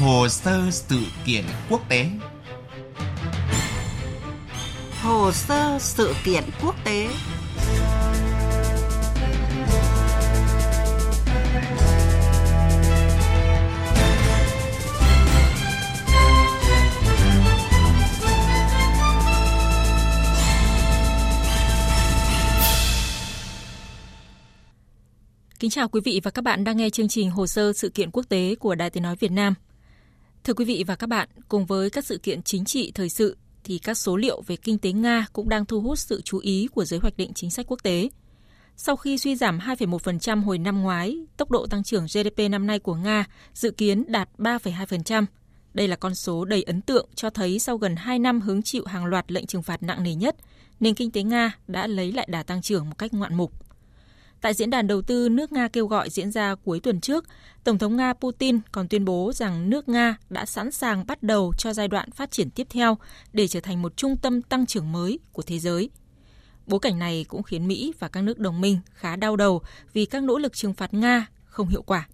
Hồ sơ sự kiện quốc tế Hồ sơ sự kiện quốc tế Kính chào quý vị và các bạn đang nghe chương trình Hồ sơ sự kiện quốc tế của Đài Tiếng Nói Việt Nam. Thưa quý vị và các bạn, cùng với các sự kiện chính trị thời sự thì các số liệu về kinh tế Nga cũng đang thu hút sự chú ý của giới hoạch định chính sách quốc tế. Sau khi suy giảm 2,1% hồi năm ngoái, tốc độ tăng trưởng GDP năm nay của Nga dự kiến đạt 3,2%. Đây là con số đầy ấn tượng cho thấy sau gần 2 năm hứng chịu hàng loạt lệnh trừng phạt nặng nề nhất, nền kinh tế Nga đã lấy lại đà tăng trưởng một cách ngoạn mục. Tại diễn đàn đầu tư nước Nga kêu gọi diễn ra cuối tuần trước, Tổng thống Nga Putin còn tuyên bố rằng nước Nga đã sẵn sàng bắt đầu cho giai đoạn phát triển tiếp theo để trở thành một trung tâm tăng trưởng mới của thế giới. Bối cảnh này cũng khiến Mỹ và các nước đồng minh khá đau đầu vì các nỗ lực trừng phạt Nga không hiệu quả.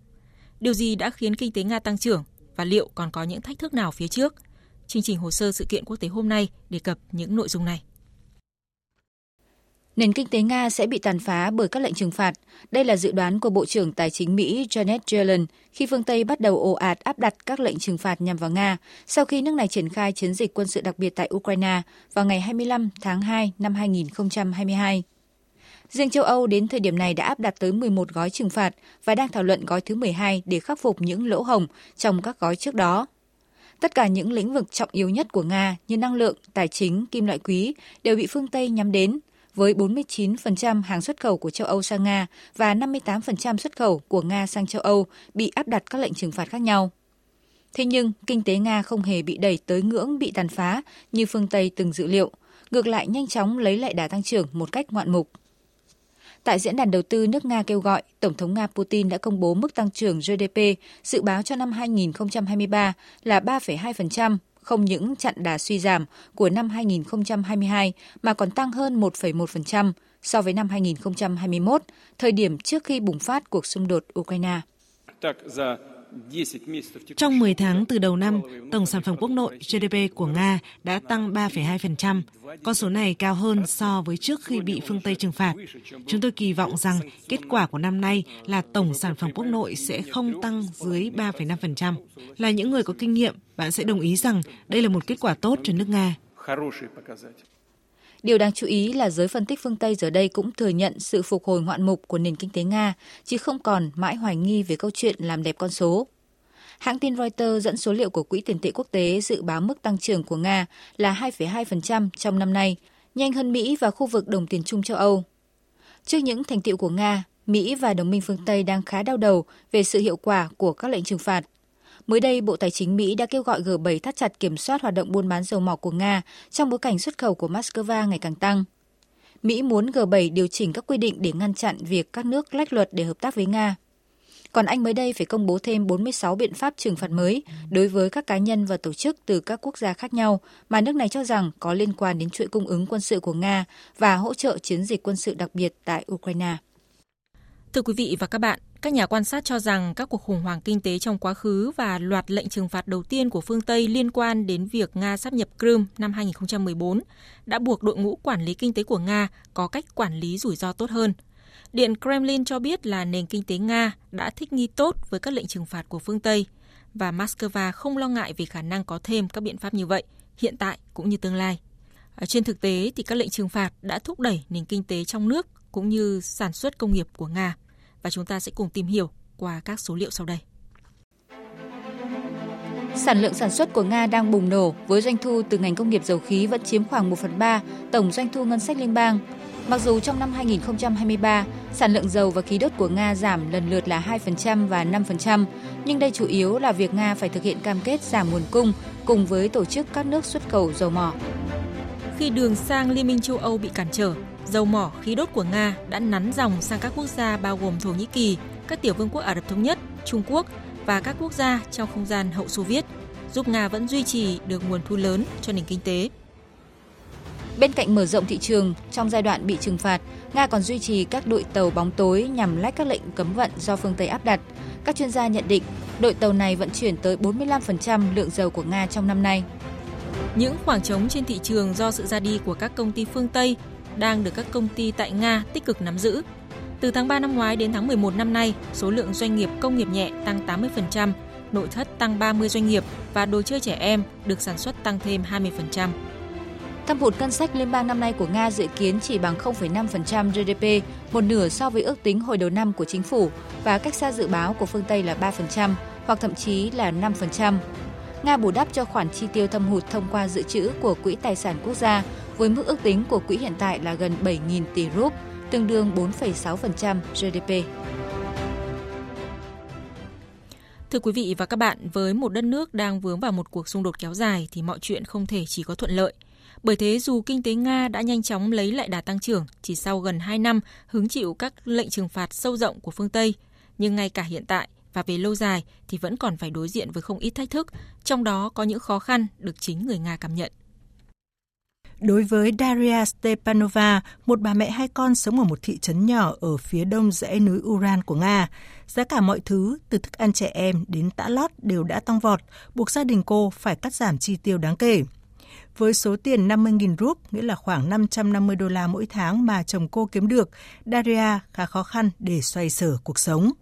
Điều gì đã khiến kinh tế Nga tăng trưởng và liệu còn có những thách thức nào phía trước? Chương trình hồ sơ sự kiện quốc tế hôm nay đề cập những nội dung này nền kinh tế Nga sẽ bị tàn phá bởi các lệnh trừng phạt. Đây là dự đoán của Bộ trưởng Tài chính Mỹ Janet Yellen khi phương Tây bắt đầu ồ ạt áp đặt các lệnh trừng phạt nhằm vào Nga sau khi nước này triển khai chiến dịch quân sự đặc biệt tại Ukraine vào ngày 25 tháng 2 năm 2022. Riêng châu Âu đến thời điểm này đã áp đặt tới 11 gói trừng phạt và đang thảo luận gói thứ 12 để khắc phục những lỗ hồng trong các gói trước đó. Tất cả những lĩnh vực trọng yếu nhất của Nga như năng lượng, tài chính, kim loại quý đều bị phương Tây nhắm đến – với 49% hàng xuất khẩu của châu Âu sang Nga và 58% xuất khẩu của Nga sang châu Âu bị áp đặt các lệnh trừng phạt khác nhau. Thế nhưng, kinh tế Nga không hề bị đẩy tới ngưỡng bị tàn phá như phương Tây từng dự liệu, ngược lại nhanh chóng lấy lại đà tăng trưởng một cách ngoạn mục. Tại diễn đàn đầu tư nước Nga kêu gọi, Tổng thống Nga Putin đã công bố mức tăng trưởng GDP dự báo cho năm 2023 là 3,2%, không những chặn đà suy giảm của năm 2022 mà còn tăng hơn 1,1% so với năm 2021, thời điểm trước khi bùng phát cuộc xung đột Ukraine. Trong 10 tháng từ đầu năm, tổng sản phẩm quốc nội GDP của Nga đã tăng 3,2%. Con số này cao hơn so với trước khi bị phương Tây trừng phạt. Chúng tôi kỳ vọng rằng kết quả của năm nay là tổng sản phẩm quốc nội sẽ không tăng dưới 3,5%. Là những người có kinh nghiệm, bạn sẽ đồng ý rằng đây là một kết quả tốt cho nước Nga. Điều đáng chú ý là giới phân tích phương Tây giờ đây cũng thừa nhận sự phục hồi ngoạn mục của nền kinh tế Nga, chứ không còn mãi hoài nghi về câu chuyện làm đẹp con số. Hãng tin Reuters dẫn số liệu của Quỹ tiền tệ quốc tế dự báo mức tăng trưởng của Nga là 2,2% trong năm nay, nhanh hơn Mỹ và khu vực đồng tiền chung châu Âu. Trước những thành tiệu của Nga, Mỹ và đồng minh phương Tây đang khá đau đầu về sự hiệu quả của các lệnh trừng phạt. Mới đây, Bộ Tài chính Mỹ đã kêu gọi G7 thắt chặt kiểm soát hoạt động buôn bán dầu mỏ của Nga trong bối cảnh xuất khẩu của Moscow ngày càng tăng. Mỹ muốn G7 điều chỉnh các quy định để ngăn chặn việc các nước lách luật để hợp tác với Nga. Còn Anh mới đây phải công bố thêm 46 biện pháp trừng phạt mới đối với các cá nhân và tổ chức từ các quốc gia khác nhau mà nước này cho rằng có liên quan đến chuỗi cung ứng quân sự của Nga và hỗ trợ chiến dịch quân sự đặc biệt tại Ukraine. Thưa quý vị và các bạn, các nhà quan sát cho rằng các cuộc khủng hoảng kinh tế trong quá khứ và loạt lệnh trừng phạt đầu tiên của phương Tây liên quan đến việc Nga sắp nhập Crimea năm 2014 đã buộc đội ngũ quản lý kinh tế của Nga có cách quản lý rủi ro tốt hơn. Điện Kremlin cho biết là nền kinh tế Nga đã thích nghi tốt với các lệnh trừng phạt của phương Tây và Moscow không lo ngại về khả năng có thêm các biện pháp như vậy hiện tại cũng như tương lai. Ở trên thực tế thì các lệnh trừng phạt đã thúc đẩy nền kinh tế trong nước cũng như sản xuất công nghiệp của Nga và chúng ta sẽ cùng tìm hiểu qua các số liệu sau đây. Sản lượng sản xuất của Nga đang bùng nổ với doanh thu từ ngành công nghiệp dầu khí vẫn chiếm khoảng 1 phần 3 tổng doanh thu ngân sách liên bang. Mặc dù trong năm 2023, sản lượng dầu và khí đốt của Nga giảm lần lượt là 2% và 5%, nhưng đây chủ yếu là việc Nga phải thực hiện cam kết giảm nguồn cung cùng với tổ chức các nước xuất khẩu dầu mỏ. Khi đường sang Liên minh châu Âu bị cản trở, dầu mỏ, khí đốt của Nga đã nắn dòng sang các quốc gia bao gồm Thổ Nhĩ Kỳ, các tiểu vương quốc Ả Rập Thống Nhất, Trung Quốc và các quốc gia trong không gian hậu Xô Viết, giúp Nga vẫn duy trì được nguồn thu lớn cho nền kinh tế. Bên cạnh mở rộng thị trường, trong giai đoạn bị trừng phạt, Nga còn duy trì các đội tàu bóng tối nhằm lách các lệnh cấm vận do phương Tây áp đặt. Các chuyên gia nhận định Đội tàu này vận chuyển tới 45% lượng dầu của Nga trong năm nay. Những khoảng trống trên thị trường do sự ra đi của các công ty phương Tây đang được các công ty tại Nga tích cực nắm giữ. Từ tháng 3 năm ngoái đến tháng 11 năm nay, số lượng doanh nghiệp công nghiệp nhẹ tăng 80%, nội thất tăng 30 doanh nghiệp và đồ chơi trẻ em được sản xuất tăng thêm 20%. Thâm hụt ngân sách liên bang năm nay của Nga dự kiến chỉ bằng 0,5% GDP, một nửa so với ước tính hồi đầu năm của chính phủ và cách xa dự báo của phương Tây là 3% hoặc thậm chí là 5%. Nga bù đắp cho khoản chi tiêu thâm hụt thông qua dự trữ của Quỹ Tài sản Quốc gia với mức ước tính của quỹ hiện tại là gần 7.000 tỷ rúp, tương đương 4,6% GDP. Thưa quý vị và các bạn, với một đất nước đang vướng vào một cuộc xung đột kéo dài thì mọi chuyện không thể chỉ có thuận lợi. Bởi thế, dù kinh tế Nga đã nhanh chóng lấy lại đà tăng trưởng chỉ sau gần 2 năm hứng chịu các lệnh trừng phạt sâu rộng của phương Tây, nhưng ngay cả hiện tại và về lâu dài thì vẫn còn phải đối diện với không ít thách thức, trong đó có những khó khăn được chính người Nga cảm nhận. Đối với Daria Stepanova, một bà mẹ hai con sống ở một thị trấn nhỏ ở phía đông dãy núi Uran của Nga, giá cả mọi thứ, từ thức ăn trẻ em đến tã lót đều đã tăng vọt, buộc gia đình cô phải cắt giảm chi tiêu đáng kể. Với số tiền 50.000 rúp, nghĩa là khoảng 550 đô la mỗi tháng mà chồng cô kiếm được, Daria khá khó khăn để xoay sở cuộc sống.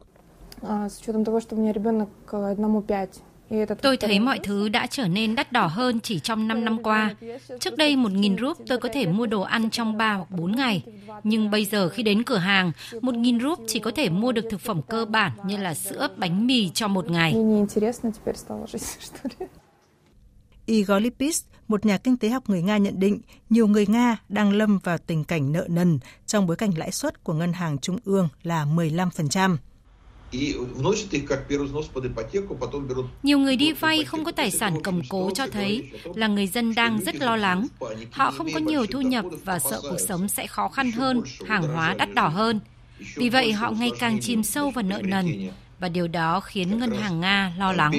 Tôi thấy mọi thứ đã trở nên đắt đỏ hơn chỉ trong 5 năm qua. Trước đây 1.000 rúp tôi có thể mua đồ ăn trong 3 hoặc 4 ngày. Nhưng bây giờ khi đến cửa hàng, 1.000 rúp chỉ có thể mua được thực phẩm cơ bản như là sữa, bánh mì cho một ngày. Igor Lipis, một nhà kinh tế học người Nga nhận định nhiều người Nga đang lâm vào tình cảnh nợ nần trong bối cảnh lãi suất của ngân hàng trung ương là 15%. Nhiều người đi vay không có tài sản cầm cố cho thấy là người dân đang rất lo lắng. Họ không có nhiều thu nhập và sợ cuộc sống sẽ khó khăn hơn, hàng hóa đắt đỏ hơn. Vì vậy họ ngày càng chìm sâu vào nợ nần và điều đó khiến ngân hàng Nga lo lắng.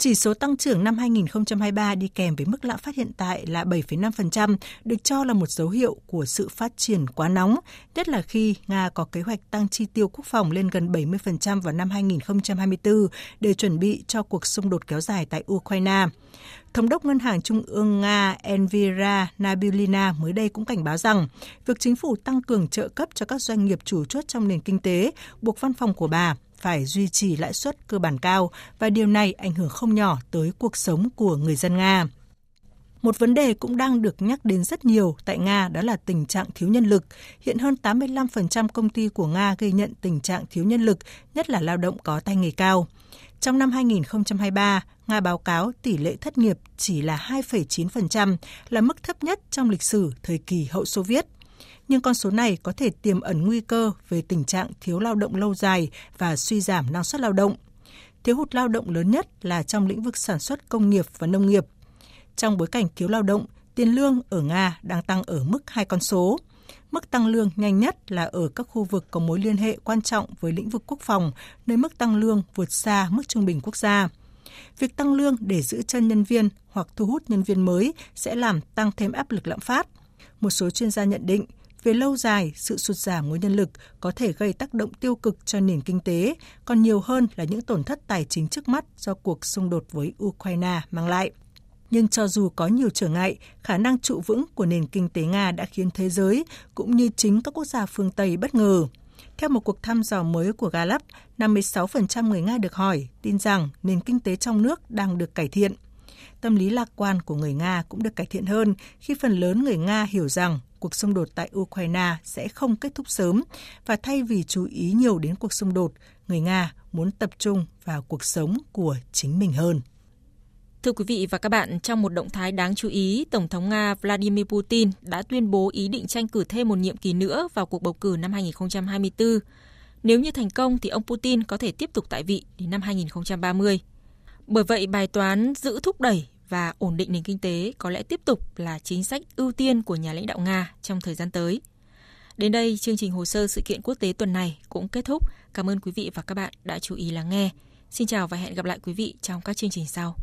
Chỉ số tăng trưởng năm 2023 đi kèm với mức lạm phát hiện tại là 7,5% được cho là một dấu hiệu của sự phát triển quá nóng, nhất là khi Nga có kế hoạch tăng chi tiêu quốc phòng lên gần 70% vào năm 2024 để chuẩn bị cho cuộc xung đột kéo dài tại Ukraine. Thống đốc Ngân hàng Trung ương Nga Envira Nabilina mới đây cũng cảnh báo rằng việc chính phủ tăng cường trợ cấp cho các doanh nghiệp chủ chốt trong nền kinh tế buộc văn phòng của bà phải duy trì lãi suất cơ bản cao và điều này ảnh hưởng không nhỏ tới cuộc sống của người dân Nga. Một vấn đề cũng đang được nhắc đến rất nhiều tại Nga đó là tình trạng thiếu nhân lực. Hiện hơn 85% công ty của Nga ghi nhận tình trạng thiếu nhân lực, nhất là lao động có tay nghề cao. Trong năm 2023, Nga báo cáo tỷ lệ thất nghiệp chỉ là 2,9%, là mức thấp nhất trong lịch sử thời kỳ hậu Xô Viết – nhưng con số này có thể tiềm ẩn nguy cơ về tình trạng thiếu lao động lâu dài và suy giảm năng suất lao động. Thiếu hụt lao động lớn nhất là trong lĩnh vực sản xuất công nghiệp và nông nghiệp. Trong bối cảnh thiếu lao động, tiền lương ở Nga đang tăng ở mức hai con số. Mức tăng lương nhanh nhất là ở các khu vực có mối liên hệ quan trọng với lĩnh vực quốc phòng, nơi mức tăng lương vượt xa mức trung bình quốc gia. Việc tăng lương để giữ chân nhân viên hoặc thu hút nhân viên mới sẽ làm tăng thêm áp lực lạm phát. Một số chuyên gia nhận định về lâu dài, sự sụt giảm nguồn nhân lực có thể gây tác động tiêu cực cho nền kinh tế, còn nhiều hơn là những tổn thất tài chính trước mắt do cuộc xung đột với Ukraine mang lại. Nhưng cho dù có nhiều trở ngại, khả năng trụ vững của nền kinh tế Nga đã khiến thế giới cũng như chính các quốc gia phương Tây bất ngờ. Theo một cuộc thăm dò mới của Gallup, 56% người Nga được hỏi tin rằng nền kinh tế trong nước đang được cải thiện. Tâm lý lạc quan của người Nga cũng được cải thiện hơn khi phần lớn người Nga hiểu rằng cuộc xung đột tại Ukraine sẽ không kết thúc sớm và thay vì chú ý nhiều đến cuộc xung đột, người Nga muốn tập trung vào cuộc sống của chính mình hơn. Thưa quý vị và các bạn, trong một động thái đáng chú ý, Tổng thống Nga Vladimir Putin đã tuyên bố ý định tranh cử thêm một nhiệm kỳ nữa vào cuộc bầu cử năm 2024. Nếu như thành công thì ông Putin có thể tiếp tục tại vị đến năm 2030. Bởi vậy, bài toán giữ thúc đẩy và ổn định nền kinh tế có lẽ tiếp tục là chính sách ưu tiên của nhà lãnh đạo Nga trong thời gian tới. Đến đây, chương trình hồ sơ sự kiện quốc tế tuần này cũng kết thúc. Cảm ơn quý vị và các bạn đã chú ý lắng nghe. Xin chào và hẹn gặp lại quý vị trong các chương trình sau.